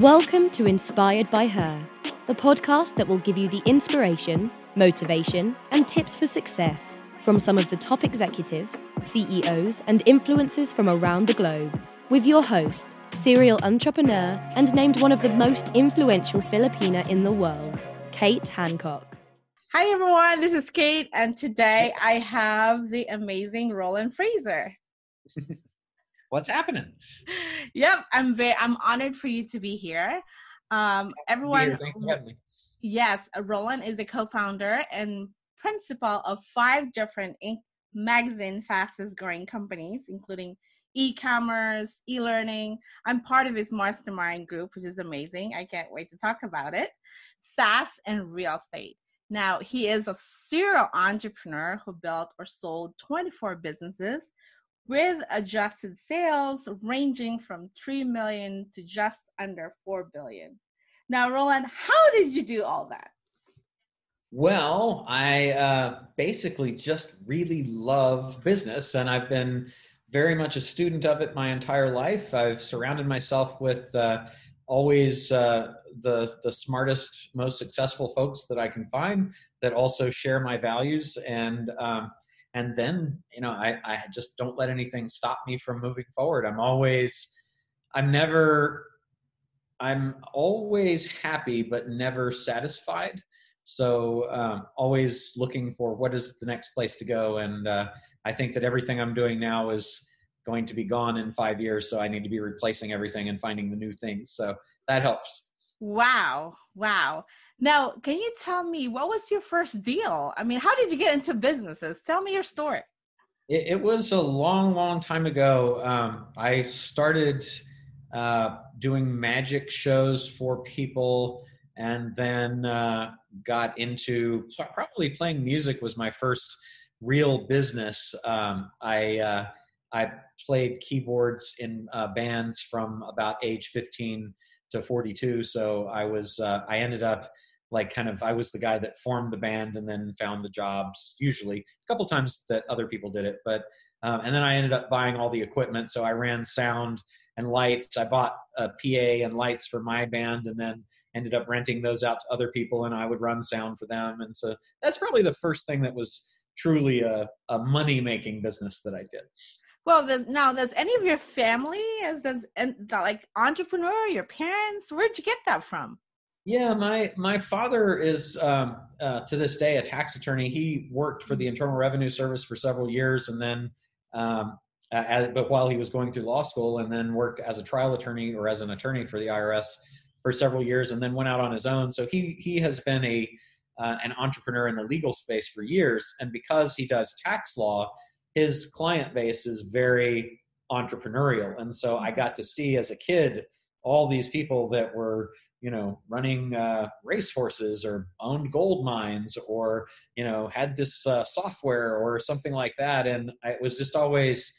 Welcome to Inspired by Her, the podcast that will give you the inspiration, motivation, and tips for success from some of the top executives, CEOs, and influencers from around the globe. With your host, serial entrepreneur, and named one of the most influential Filipina in the world, Kate Hancock. Hi, everyone. This is Kate, and today I have the amazing Roland Frasier. what's happening? Yep, I'm very I'm honored for you to be here. Um, everyone, yes, Roland is a co-founder and principal of five different Inc. magazine fastest growing companies, including e-commerce, e-learning. I'm part of his mastermind group, which is amazing. I can't wait to talk about it. SaaS and real estate. Now, he is a serial entrepreneur who built or sold 24 businesses with adjusted sales ranging from 3 million to just under 4 billion. Now, Roland, how did you do all that? Well, I uh, basically just really love business, and I've been very much a student of it my entire life. I've surrounded myself with uh, always uh, the the smartest, most successful folks that I can find that also share my values, and um, and then you know I, I just don't let anything stop me from moving forward. I'm always i'm never i'm always happy but never satisfied. So um, always looking for what is the next place to go. And uh, i think that everything i'm doing now is going to be gone in five years. So i need to be replacing everything and finding the new things. So that helps. Wow. Wow now, can you tell me what was your first deal? I mean, how did you get into businesses? Tell me your story. It, it was a long, long time ago. Um, I started uh, doing magic shows for people and then uh, got into probably playing music was my first real business. Um, I uh, I played keyboards in uh, bands from about age 15 to 42. So I was uh, I ended up like kind of I was the guy that formed the band and then found the jobs. Usually a couple times that other people did it, but um, and then I ended up buying all the equipment. So I ran sound and lights. I bought a PA and lights for my band, and then ended up renting those out to other people, and I would run sound for them. And so that's probably the first thing that was truly a, a money making business that I did. Well, does, now does any of your family as does and like entrepreneur, your parents? Where'd you get that from? Yeah, my my father is um, uh, to this day a tax attorney. He worked for the Internal Revenue Service for several years, and then, um, as, but while he was going through law school, and then worked as a trial attorney or as an attorney for the IRS for several years, and then went out on his own. So he he has been a uh, an entrepreneur in the legal space for years, and because he does tax law, his client base is very entrepreneurial and so i got to see as a kid all these people that were you know running uh, race horses or owned gold mines or you know had this uh, software or something like that and it was just always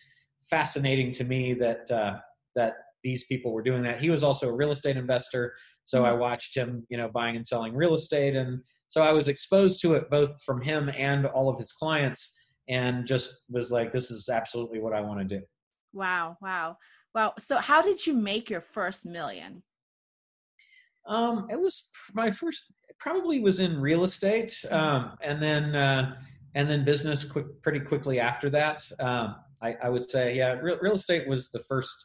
fascinating to me that uh, that these people were doing that he was also a real estate investor so mm-hmm. i watched him you know buying and selling real estate and so i was exposed to it both from him and all of his clients and just was like, this is absolutely what I want to do. Wow, wow, wow. So, how did you make your first million? Um, it was my first, probably was in real estate, um, and then uh, and then business quick, pretty quickly after that. Um, I, I, would say, yeah, real, real estate was the first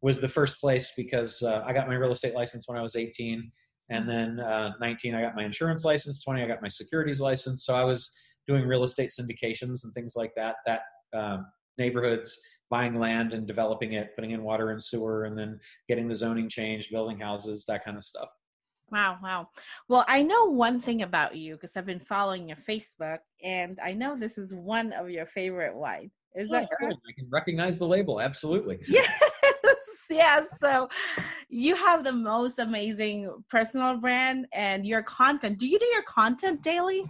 was the first place because uh, I got my real estate license when I was 18, and then uh, 19 I got my insurance license, 20 I got my securities license. So I was doing real estate syndications and things like that. That um, neighborhoods buying land and developing it, putting in water and sewer, and then getting the zoning changed, building houses, that kind of stuff. Wow, wow. Well, I know one thing about you because I've been following your Facebook, and I know this is one of your favorite wine. Is oh, that oh, correct? I can recognize the label. Absolutely. Yes, yes. So you have the most amazing personal brand and your content. Do you do your content daily?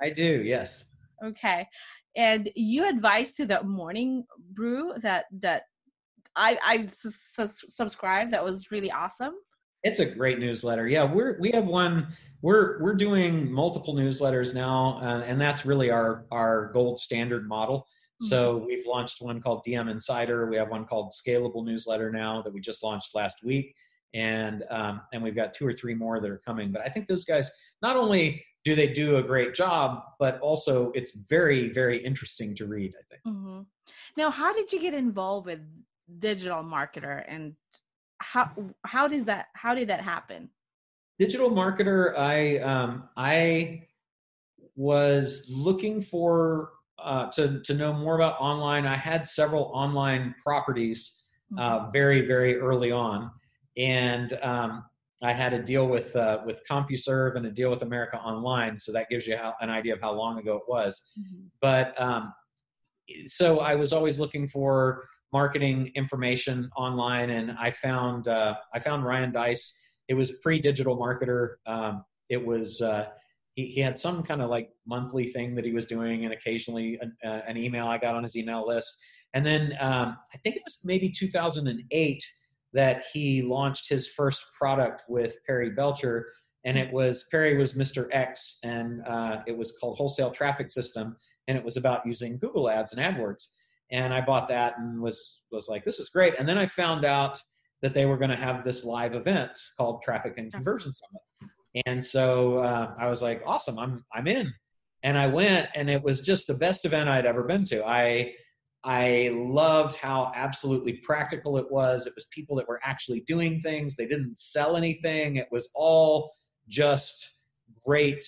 I do, yes. Okay. And you advise to the morning brew that that I I su- subscribe. That was really awesome. It's a great newsletter. Yeah, we're we have one. We're we're doing multiple newsletters now, uh, and that's really our our gold standard model. Mm-hmm. So we've launched one called DM Insider. We have one called Scalable Newsletter now that we just launched last week, and um, and we've got two or three more that are coming. But I think those guys not only do they do a great job, but also it's very very interesting to read. I think. Mm-hmm. Now, how did you get involved with digital marketer, and how how does that how did that happen? Digital marketer, I um, I was looking for uh, to to know more about online. I had several online properties uh, very very early on, and um, I had a deal with uh, with CompuServe and a deal with America Online, so that gives you how, an idea of how long ago it was. Mm-hmm. But um, so I was always looking for marketing information online, and I found uh, I found Ryan Deiss. It was pre-digital marketer. Um, it was uh, he, he had some kind of like monthly thing that he was doing, and occasionally an, uh, an email I got on his email list. And then um, I think it was maybe 2008 that he launched his first product with Perry Belcher, and it was Perry was Mr. X, and uh, it was called Wholesale Traffic System, and it was about using Google Ads and AdWords. And I bought that and was was like, this is great. And then I found out that they were going to have this live event called Traffic and Conversion Summit. And so uh, I was like, awesome, I'm I'm in. And I went, and it was just the best event I'd ever been to. I I loved how absolutely practical it was. It was people that were actually doing things. They didn't sell anything. It was all just great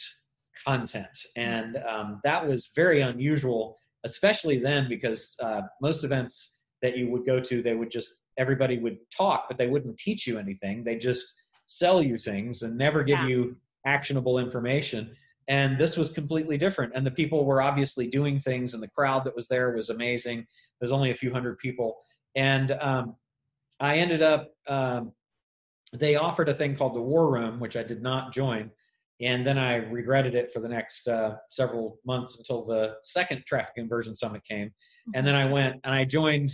content, and um, that was very unusual, especially then because uh, most events that you would go to, they would just everybody would talk, but they wouldn't teach you anything. They just sell you things and never give yeah. you actionable information. And this was completely different. And the people were obviously doing things, and the crowd that was there was amazing. There's only a few hundred people. And um, I ended up, um, they offered a thing called the War Room, which I did not join. And then I regretted it for the next uh, several months until the second Traffic Conversion Summit came. And then I went and I joined.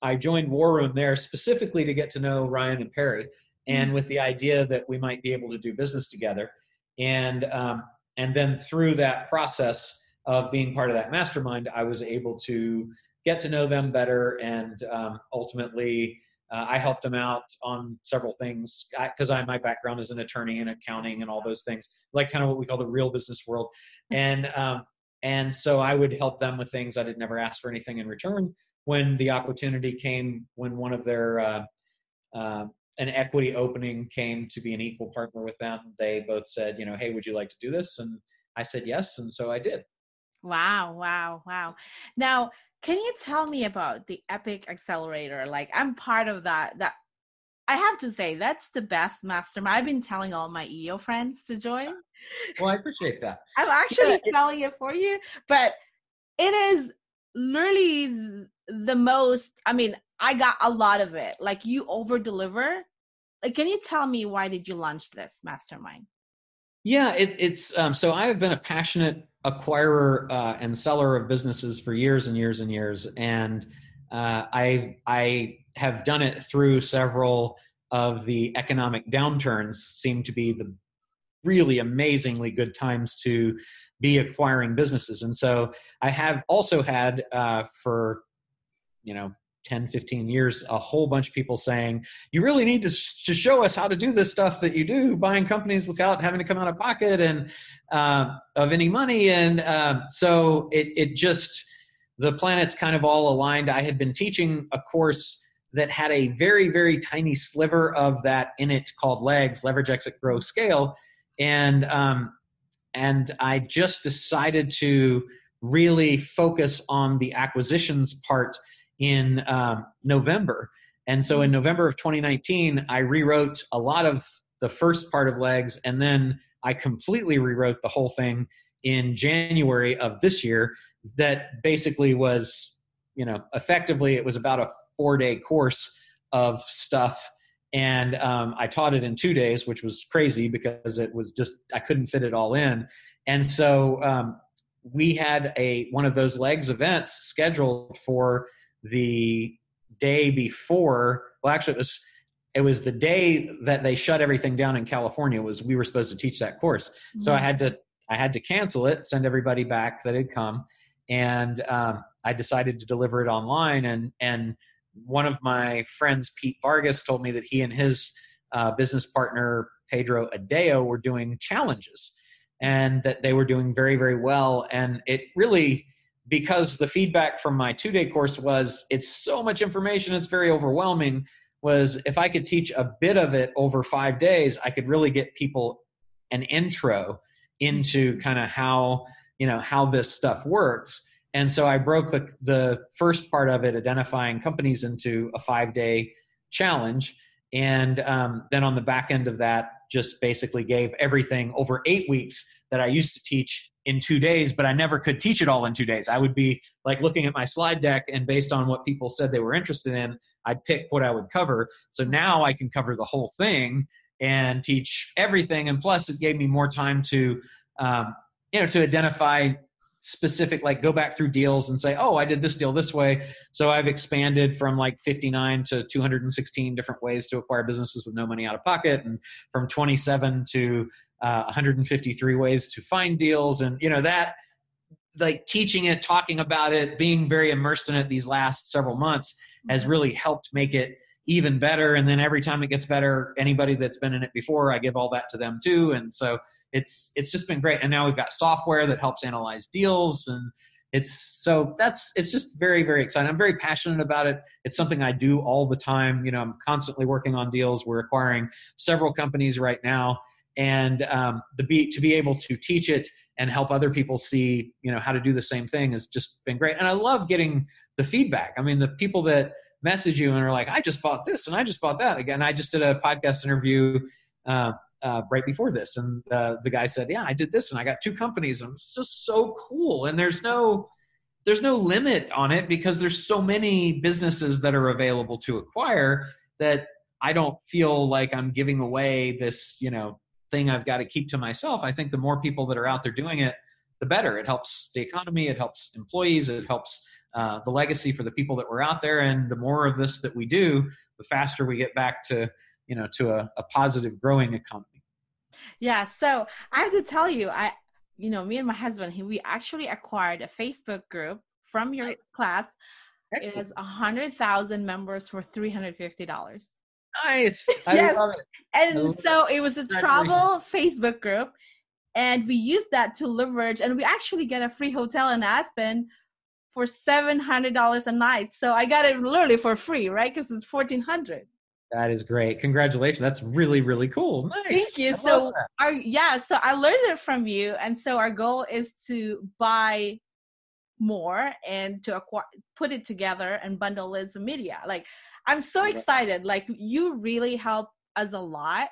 I joined War Room there specifically to get to know Ryan and Perry and with the idea that we might be able to do business together. And um, and then through that process of being part of that mastermind, I was able to get to know them better, and um, ultimately. Uh, I helped them out on several things because I, I, my background is an attorney and accounting and all those things, like kind of what we call the real business world. And um, and so I would help them with things. I did never ask for anything in return. When the opportunity came, when one of their uh, uh, an equity opening came to be an equal partner with them, they both said, you know, hey, would you like to do this? And I said yes, and so I did. Wow, wow, wow. Now, can you tell me about the Epic Accelerator? Like, I'm part of that. That I have to say, that's the best mastermind. I've been telling all my EO friends to join. Well, I appreciate that. I'm actually yeah. spelling it for you, but it is literally the most. I mean, I got a lot of it. Like you over deliver. Like, can you tell me why did you launch this mastermind? Yeah, it, it's um, so I have been a passionate acquirer uh, and seller of businesses for years and years and years, and uh, I I have done it through several of the economic downturns. Seem to be the really amazingly good times to be acquiring businesses, and so I have also had uh, for you know 10, 15 years, a whole bunch of people saying, you really need to, to show us how to do this stuff that you do, buying companies without having to come out of pocket and uh, of any money. And uh, so it, it just, the planets kind of all aligned. I had been teaching a course that had a very, very tiny sliver of that in it called legs, leverage, exit, grow, scale. And, um, and I just decided to really focus on the acquisitions part in um, November. And so in November of 2019, I rewrote a lot of the first part of legs, and then I completely rewrote the whole thing in January of this year. That basically was, you know, effectively it was about a four day course of stuff. And um, I taught it in two days, which was crazy because it was just, I couldn't fit it all in. And so um, we had a one of those legs events scheduled for the day before. Well, actually, it was it was the day that they shut everything down in California. Was we were supposed to teach that course, mm-hmm. so I had to I had to cancel it, send everybody back that had come, and um, I decided to deliver it online. And and one of my friends, Pete Vargas, told me that he and his uh, business partner Pedro Adao were doing challenges, and that they were doing very very well. And it really because the feedback from my two day course was it's so much information, it's very overwhelming. Was if I could teach a bit of it over five days, I could really get people an intro into kind of how you know how this stuff works. And so I broke the the first part of it, identifying companies, into a five day challenge, and um, then on the back end of that, just basically gave everything over eight weeks that I used to teach in two days, but I never could teach it all in two days. I would be like looking at my slide deck, and based on what people said they were interested in, I'd pick what I would cover. So now I can cover the whole thing and teach everything. And plus, it gave me more time to, um, you know, to identify specific, like go back through deals and say, oh, I did this deal this way. So I've expanded from like 59 to 216 different ways to acquire businesses with no money out of pocket, and from 27 to uh, 153 ways to find deals. And, you know, that like teaching it, talking about it, being very immersed in it these last several months has mm-hmm. really helped make it even better. And then every time it gets better, anybody that's been in it before, I give all that to them too. And so it's it's just been great. And now we've got software that helps analyze deals and it's so that's it's just very very exciting. I'm very passionate about it. It's something I do all the time. You know, I'm constantly working on deals. We're acquiring several companies right now, and um, the be to be able to teach it and help other people see you know how to do the same thing has just been great. And I love getting the feedback. I mean, the people that message you and are like, I just bought this and I just bought that. Again, I just did a podcast interview uh, uh, right before this, and uh, the guy said, "Yeah, I did this and I got two companies, and it's just so cool." And there's no there's no limit on it because there's so many businesses that are available to acquire that I don't feel like I'm giving away this, you know, thing I've got to keep to myself. I think the more people that are out there doing it, the better. It helps the economy, it helps employees, it helps uh, the legacy for the people that were out there. And the more of this that we do, the faster we get back to you know to a, a positive growing economy. Yeah. So I have to tell you, I you know me and my husband, he, we actually acquired a Facebook group from your class. Excellent. It has a hundred thousand members for three hundred fifty dollars. Nice. I yes. love it. And so it. it was a travel Facebook group and we used that to leverage and we actually get a free hotel in Aspen for seven hundred dollars a night. So I got it literally for free, right? Because it's fourteen hundred. That is great. Congratulations. That's really, really cool. Nice. Thank you. I so our yeah, so I learned it from you. And so our goal is to buy more and to acquire put it together and bundle it as a media. Like I'm so excited. Like you really help us a lot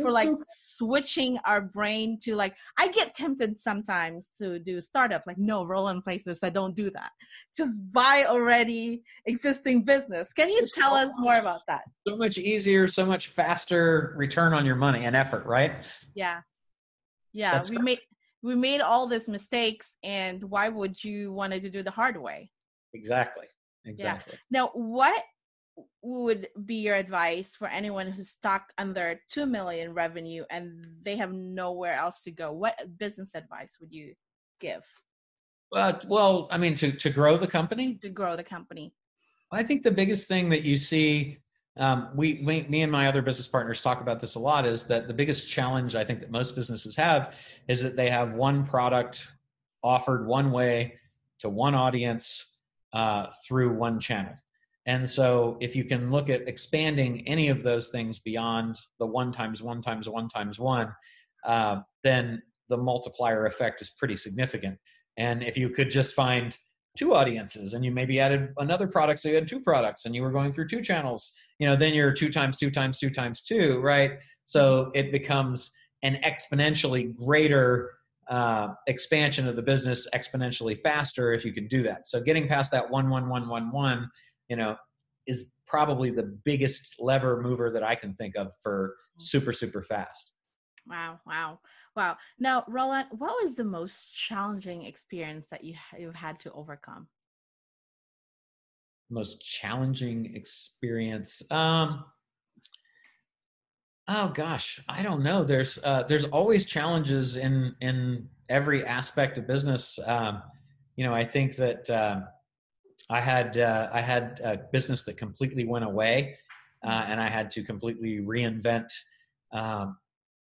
for like switching our brain to like i get tempted sometimes to do startup like no Roland places i don't do that. Just buy already existing business. Can you it's tell so us more about that? So much easier so much faster return on your money and effort right? Yeah. Yeah That's we made we made all these mistakes and why would you wanted to do the hard way? Exactly. Exactly. Yeah. now what would be your advice for anyone who's stuck under 2 million revenue and they have nowhere else to go? What business advice would you give? Uh, well i mean to, to grow the company? To grow the company. I think the biggest thing that you see um, we, we, me and my other business partners talk about this a lot is that the biggest challenge i think that most businesses have is that they have one product offered one way to one audience uh, through one channel and so if you can look at expanding any of those things beyond the one times one times one times one, uh, then the multiplier effect is pretty significant. And if you could just find two audiences and you maybe added another product, so you had two products and you were going through two channels, you know, then you're two times two times two times two, right? So it becomes an exponentially greater uh, expansion of the business exponentially faster if you can do that. So getting past that one, one, one, one, one you know, is probably the biggest lever mover that I can think of for super, super fast. Wow, wow, wow. Now, Roland, what was the most challenging experience that you you've had to overcome? Most challenging experience. Um, oh gosh, I don't know. There's uh, there's always challenges in in every aspect of business. Um, you know, I think that. Uh, I had uh, I had a business that completely went away, uh, and I had to completely reinvent um,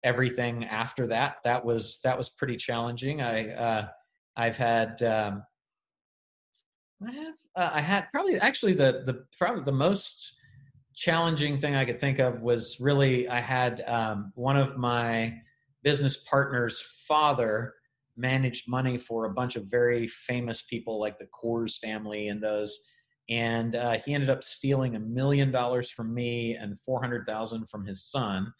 everything after that. That was that was pretty challenging. I uh, I've had um, I have uh, I had probably actually the the probably the most challenging thing I could think of was really I had um, one of my business partner's father managed money for a bunch of very famous people like the Coors family and those. And uh, he ended up stealing a million dollars from me and 400,000 from his son.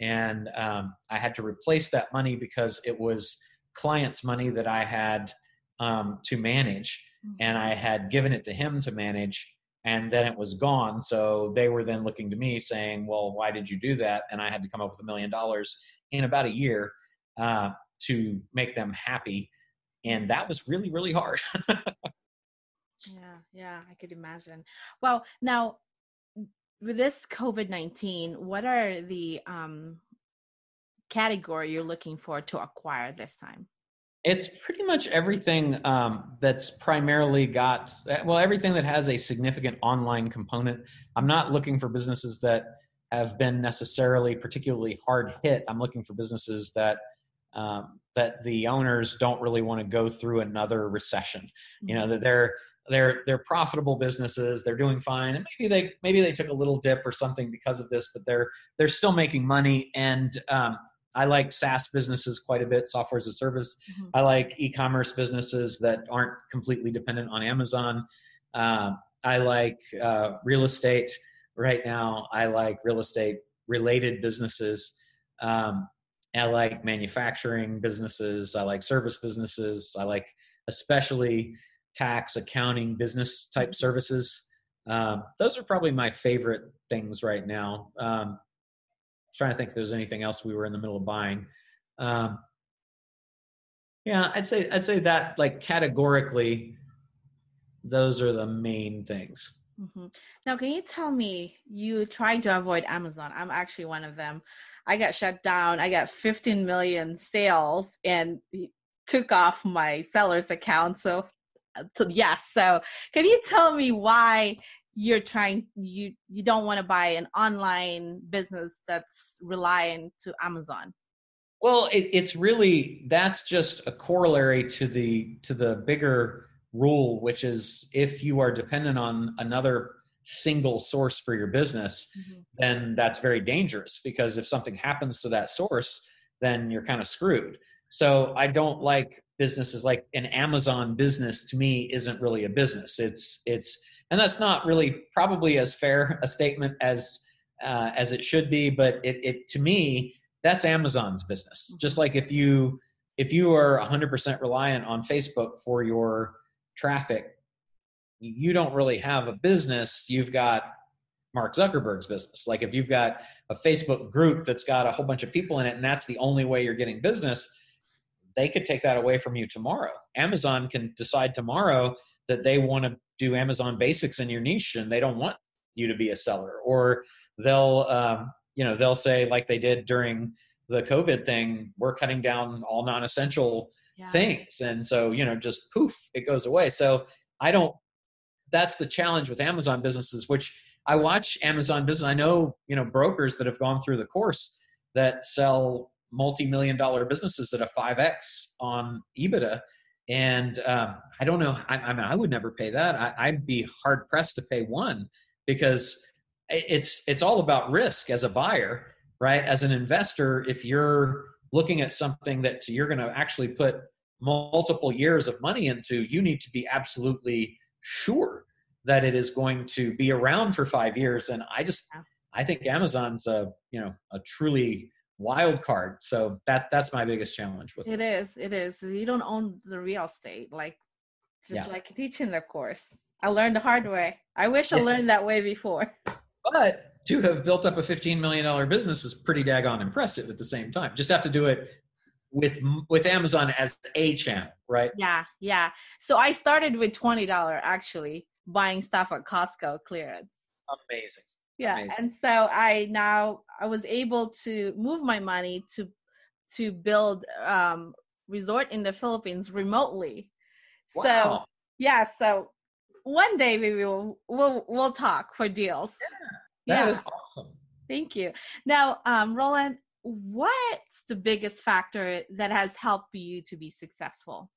And um, I had to replace that money because it was clients' money that I had um, to manage. Mm-hmm. And I had given it to him to manage and then it was gone. So they were then looking to me saying, "Well, why did you do that?" And I had to come up with a million dollars in about a year uh, to make them happy, and that was really really hard. yeah, yeah, I could imagine. Well, now with this COVID nineteen, what are the um, category you're looking for to acquire this time? It's pretty much everything um, that's primarily got, well, everything that has a significant online component. I'm not looking for businesses that have been necessarily particularly hard hit. I'm looking for businesses that um, that the owners don't really want to go through another recession. You know, mm-hmm. that they're they're they're profitable businesses, they're doing fine, and maybe they maybe they took a little dip or something because of this, but they're they're still making money and um, I like SaaS businesses quite a bit, software as a service. Mm-hmm. I like e-commerce businesses that aren't completely dependent on Amazon. Uh, I like uh, real estate right now. I like real estate related businesses. Um, I like manufacturing businesses. I like service businesses. I like especially tax, accounting, business type mm-hmm. services. Um, those are probably my favorite things right now. Um, trying to think if there's anything else we were in the middle of buying. Um, yeah, I'd say I'd say that like categorically, those are the main things. Mm-hmm. Now, can you tell me you trying to avoid Amazon? I'm actually one of them. I got shut down. I got 15 million sales and took off my seller's account. So, so yes. So, can you tell me why you're trying you you don't want to buy an online business that's reliant to amazon well it, it's really that's just a corollary to the to the bigger rule which is if you are dependent on another single source for your business mm-hmm. then that's very dangerous because if something happens to that source then you're kind of screwed so i don't like businesses like an amazon business to me isn't really a business it's it's and that's not really probably as fair a statement as uh, as it should be. But it, it to me that's Amazon's business. Mm-hmm. Just like if you if you are 100% reliant on Facebook for your traffic, you don't really have a business. You've got Mark Zuckerberg's business. Like if you've got a Facebook group that's got a whole bunch of people in it and that's the only way you're getting business, they could take that away from you tomorrow. Amazon can decide tomorrow that they want to do Amazon basics in your niche and they don't want you to be a seller or they'll um, you know they'll say like they did during the covid thing we're cutting down all non-essential things and so you know just poof it goes away so i don't that's the challenge with amazon businesses which i watch amazon business i know you know brokers that have gone through the course that sell multi-million dollar businesses at a 5x on ebitda and um, I don't know. I, I, mean, I would never pay that. I, I'd be hard pressed to pay one because it's it's all about risk as a buyer, right? As an investor, if you're looking at something that you're going to actually put multiple years of money into, you need to be absolutely sure that it is going to be around for five years. And I just, I think Amazon's a, you know, a truly wild card. So that that's my biggest challenge with it. It is. It is. You don't own the real estate, like just yeah. like teaching the course. I learned the hard way. I wish I learned that way before. But to have built up a $15 million business is pretty daggone impressive at the same time. Just have to do it with with Amazon as a channel, right? Yeah, yeah. So I started with $20 actually buying stuff at Costco clearance. Amazing yeah Amazing. and so i now i was able to move my money to to build um resort in the philippines remotely wow. so yeah so one day maybe we'll we'll we'll talk for deals yeah That yeah. is awesome. Thank you. Now, um, Roland, what's the biggest factor that has helped you to be successful?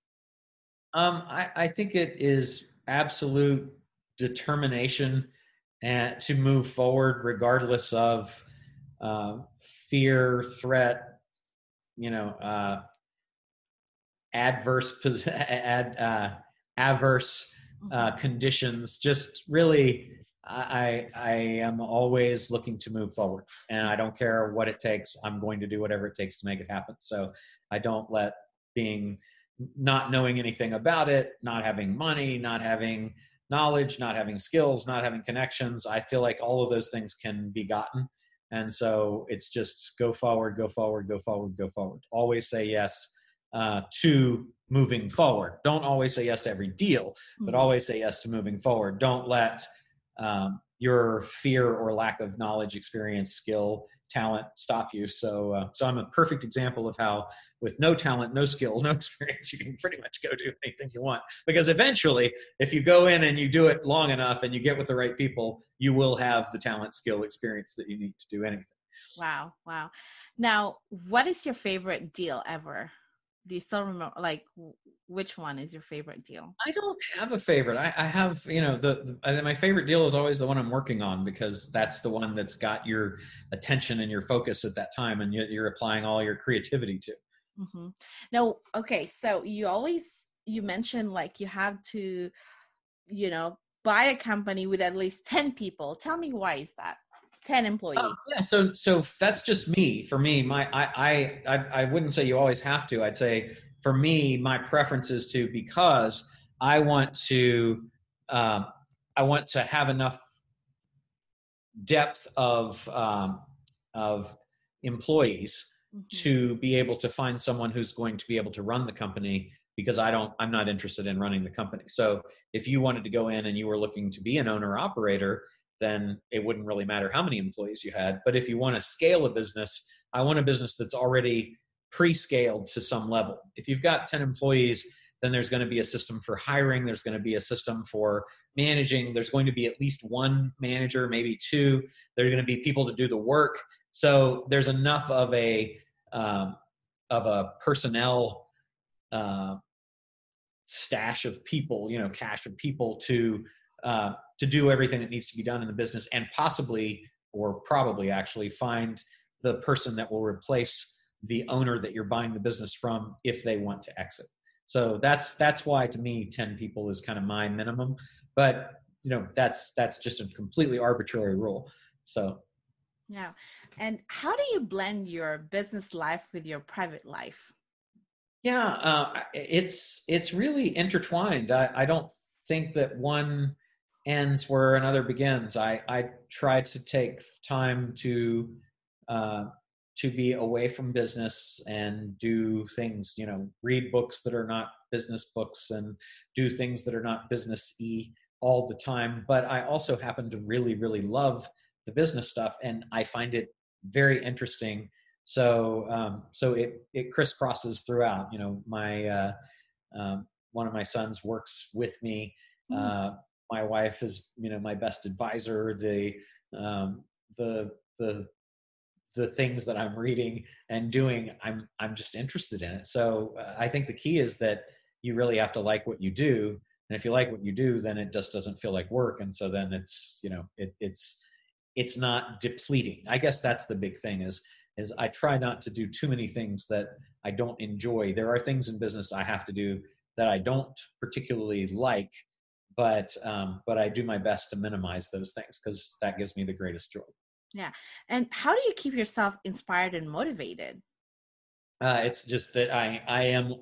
Um, I, I think it is absolute determination and to move forward regardless of uh, fear, threat, you know, uh, adverse, ad, uh, adverse uh, mm-hmm. conditions. Just really, I, I am always looking to move forward, and I don't care what it takes. I'm going to do whatever it takes to make it happen. So I don't let being not knowing anything about it, not having money, not having knowledge, not having skills, not having connections. I feel like all of those things can be gotten. And so it's just go forward, go forward, go forward, go forward. Always say yes uh, to moving forward. Don't always say yes to every deal, but mm-hmm. always say yes to moving forward. Don't let um, your fear or lack of knowledge, experience, skill, talent stop you. So, uh, so I'm a perfect example of how, with no talent, no skill, no experience, you can pretty much go do anything you want. Because eventually, if you go in and you do it long enough and you get with the right people, you will have the talent, skill, experience that you need to do anything. Wow, wow. Now, what is your favorite deal ever? Do you still remember like which one is your favorite deal? I don't have a favorite. I, I have you know the, the, my favorite deal is always the one i'm working on because that's the one that's got your attention and your focus at that time and you're applying all your creativity to. Mm-hmm. now okay so you always you mentioned like you have to you know buy a company with at least 10 people. Tell me why is that 10 employees oh, yeah so so that's just me for me my I, I i wouldn't say you always have to i'd say for me my preference is to because i want to um, i want to have enough depth of um, of employees mm-hmm. to be able to find someone who's going to be able to run the company because I don't I'm not interested in running the company. So if you wanted to go in and you were looking to be an owner operator, then it wouldn't really matter how many employees you had. But if you want to scale a business, I want a business that's already pre-scaled to some level. If you've got 10 employees, then there's going to be a system for hiring, there's going to be a system for managing, there's going to be at least one manager, maybe two. There's going to be people to do the work. So there's enough of a um, of a personnel uh, stash of people, you know, cash of people to uh, to do everything that needs to be done in the business and possibly or probably actually find the person that will replace the owner that you're buying the business from if they want to exit. So that's that's why to me 10 people is kind of my minimum, but you know that's that's just a completely arbitrary rule. So yeah. And how do you blend your business life with your private life? Yeah, uh, it's it's really intertwined. I, I don't think that one ends where another begins. I, I try to take time to uh, to be away from business and do things, you know, read books that are not business books and do things that are not business y all the time. But I also happen to really, really love the business stuff, and I find it very interesting. So, um, so it it crisscrosses throughout. You know, my uh, um, one of my sons works with me. Hmm. Uh, my wife is you know my best advisor. The um, the the the things that i'm reading and doing i'm i'm just interested in it. So uh, i think the key is that you really have to like what you do. And if you like what you do then it just doesn't feel like work. And so then it's you know it, it's it's not depleting. I guess that's the big thing is is i try not to do too many things that i don't enjoy. There are things in business i have to do that i don't particularly like but um, but I do my best to minimize those things because that gives me the greatest joy. Yeah, and how do you keep yourself inspired and motivated? Uh, it's just that I I am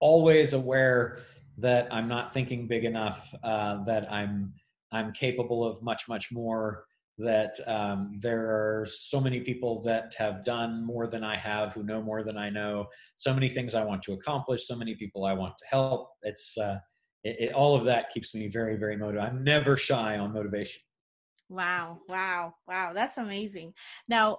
always aware that I'm not thinking big enough, uh, that I'm I'm capable of much much more. That um, there are so many people that have done more than I have, who know more than I know. So many things I want to accomplish. So many people I want to help. It's uh, it, it, all of that keeps me very, very motivated. I'm never shy on motivation. Wow, wow, wow. That's amazing. Now,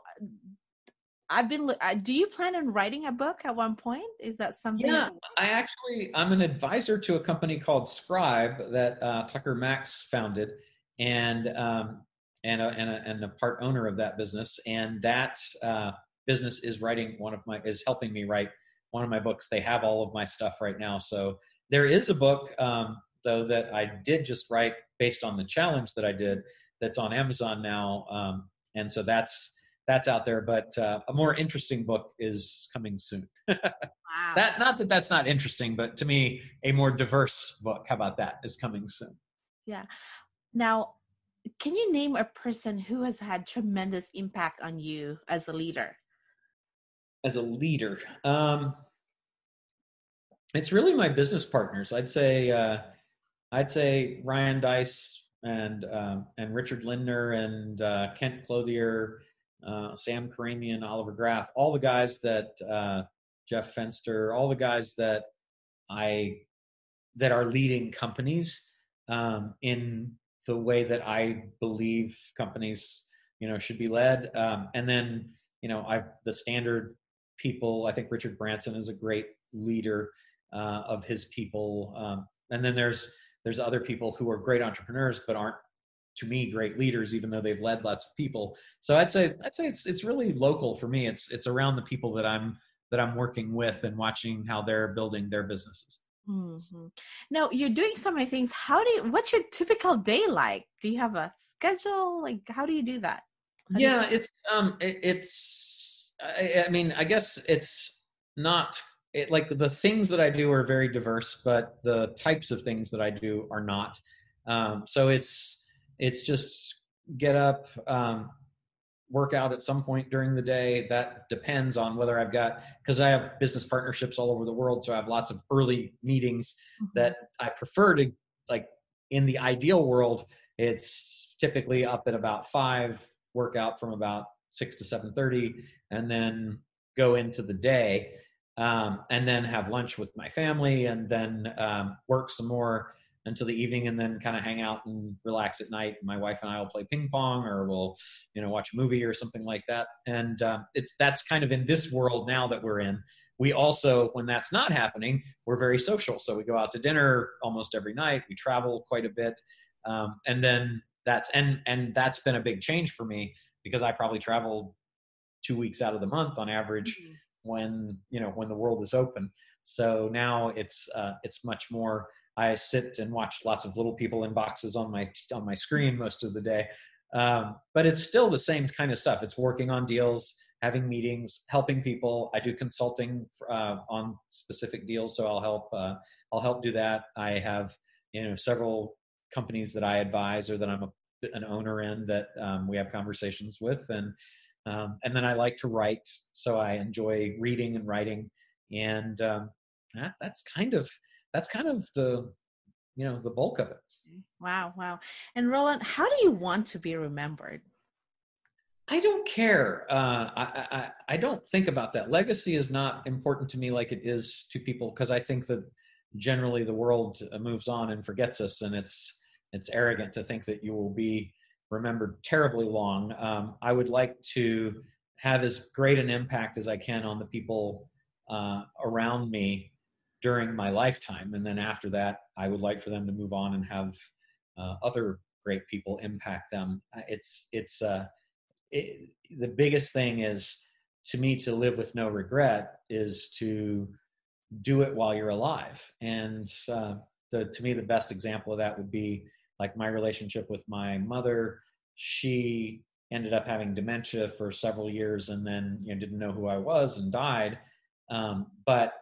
I've been. Uh, do you plan on writing a book at one point? Is that something? Yeah, I actually I'm an advisor to a company called Scribe that uh, Tucker Max founded, and um, and a, and a, and a part owner of that business. And that uh, business is writing one of my is helping me write one of my books. They have all of my stuff right now. So there is a book um, though that I did just write based on the challenge that I did that's on Amazon now, um, and so that's that's out there. But uh, a more interesting book is coming soon. wow. That not that that's not interesting, but to me, a more diverse book. How about that? Is coming soon. Yeah. Now, can you name a person who has had tremendous impact on you as a leader? As a leader, um, it's really my business partners. I'd say uh, I'd say Ryan Deiss and um, and Richard Lindner and uh, Kent Clothier, uh, Sam Karamian, Oliver Graf, all the guys that uh, Jeff Fenster, all the guys that I that are leading companies um, in the way that I believe companies, you know, should be led. Um, and then, you know, I the standard people. I think Richard Branson is a great leader uh, of his people. Um, and then there's there's other people who are great entrepreneurs but aren't to me great leaders even though they've led lots of people so i'd say i'd say it's it's really local for me it's it's around the people that i'm that i'm working with and watching how they're building their businesses Mm-hmm. Now you're doing so many things. How do you? What's your typical day like? Do you have a schedule? Like, how do you do that? How yeah, it's um, it, it's. I, I, mean, I guess it's not. It like the things that I do are very diverse, but the types of things that I do are not. Um, so it's it's just get up, um, work out at some point during the day. That depends on whether I've got, because I have business partnerships all over the world. So I have lots of early meetings mm-hmm. that I prefer to, like, in the ideal world, it's typically up at about five, workout from about six to 7.30, and then go into the day. Um, and then have lunch with my family and then um, work some more until the evening and then kind of hang out and relax at night. My wife and I will play ping pong or we'll, you know, watch a movie or something like that. And um, it's that's kind of in this world now that we're in. We also, when that's not happening, we're very social. So we go out to dinner almost every night. We travel quite a bit, um, and then that's and and that's been a big change for me because I probably travel two weeks out of the month on average mm-hmm. When you know when the world is open. So now it's uh, it's much more I sit and watch lots of little people in boxes on my on my screen most of the day. Um, but it's still the same kind of stuff. It's working on deals, having meetings, helping people. I do consulting uh, on specific deals, so I'll help. Uh, I'll help do that. I have you know several companies that I advise or that I'm a, an owner in that um, we have conversations with, and um, and then I like to write, so I enjoy reading and writing, and um, that, that's kind of that's kind of the you know the bulk of it. Wow wow. And roland how do you want to be remembered? I don't care. Uh, I, I i don't think about that. Legacy is not important to me like it is to people because i think that generally the world uh, moves on and forgets us and it's it's arrogant to think that you will be remembered terribly long um, i would like to have as great an impact as i can on the people uh, around me during my lifetime. And then after that, I would like for them to move on and have uh, other great people impact them. Uh, it's it's uh, it, the biggest thing is to me to live with no regret is to do it while you're alive. And uh, the to me the best example of that would be like my relationship with my mother. She ended up having dementia for several years and then you know didn't know who I was and died. Um, but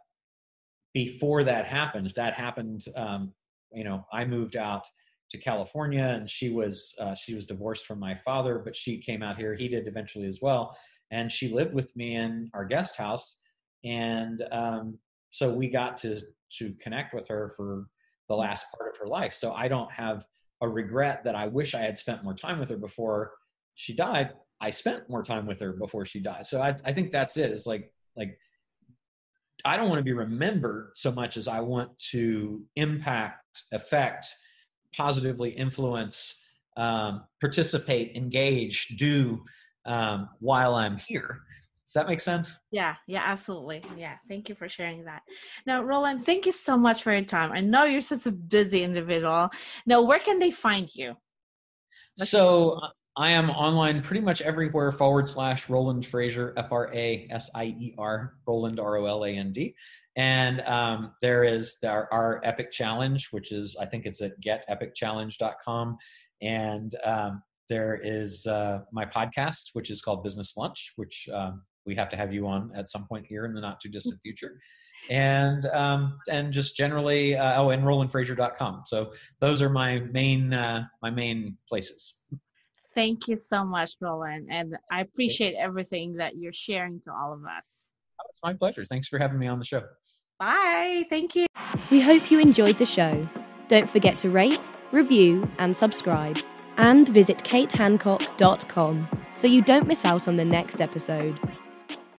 before that happened, that happened. Um, you know, I moved out to California, and she was uh, she was divorced from my father, but she came out here. He did eventually as well, and she lived with me in our guest house, and um, so we got to to connect with her for the last part of her life. So I don't have a regret that I wish I had spent more time with her before she died. I spent more time with her before she died. So I, I think that's it. It's like like I don't want to be remembered so much as I want to impact, affect, positively influence, um, participate, engage, do um, while I'm here. Does that make sense? Yeah, yeah, absolutely. Yeah, thank you for sharing that. Now, Roland, thank you so much for your time. I know you're such a busy individual. Now, where can they find you? Let's so, I am online pretty much everywhere forward slash Roland Frasier, F R A S I E R, Roland, R O L A N D. And um, there is our, our, Epic Challenge, which is, I think it's at getepicchallenge.com. And um, there is uh, my podcast, which is called Business Lunch, which um, we have to have you on at some point here in the not too distant future. And um, and just generally, uh, oh, and RolandFrasier.com. So those are my main uh, my main places. Thank you so much, Roland. And I appreciate everything that you're sharing to all of us. Oh, it's my pleasure. Thanks for having me on the show. Bye. Thank you. We hope you enjoyed the show. Don't forget to rate, review, and subscribe. And visit katehancock.com so you don't miss out on the next episode.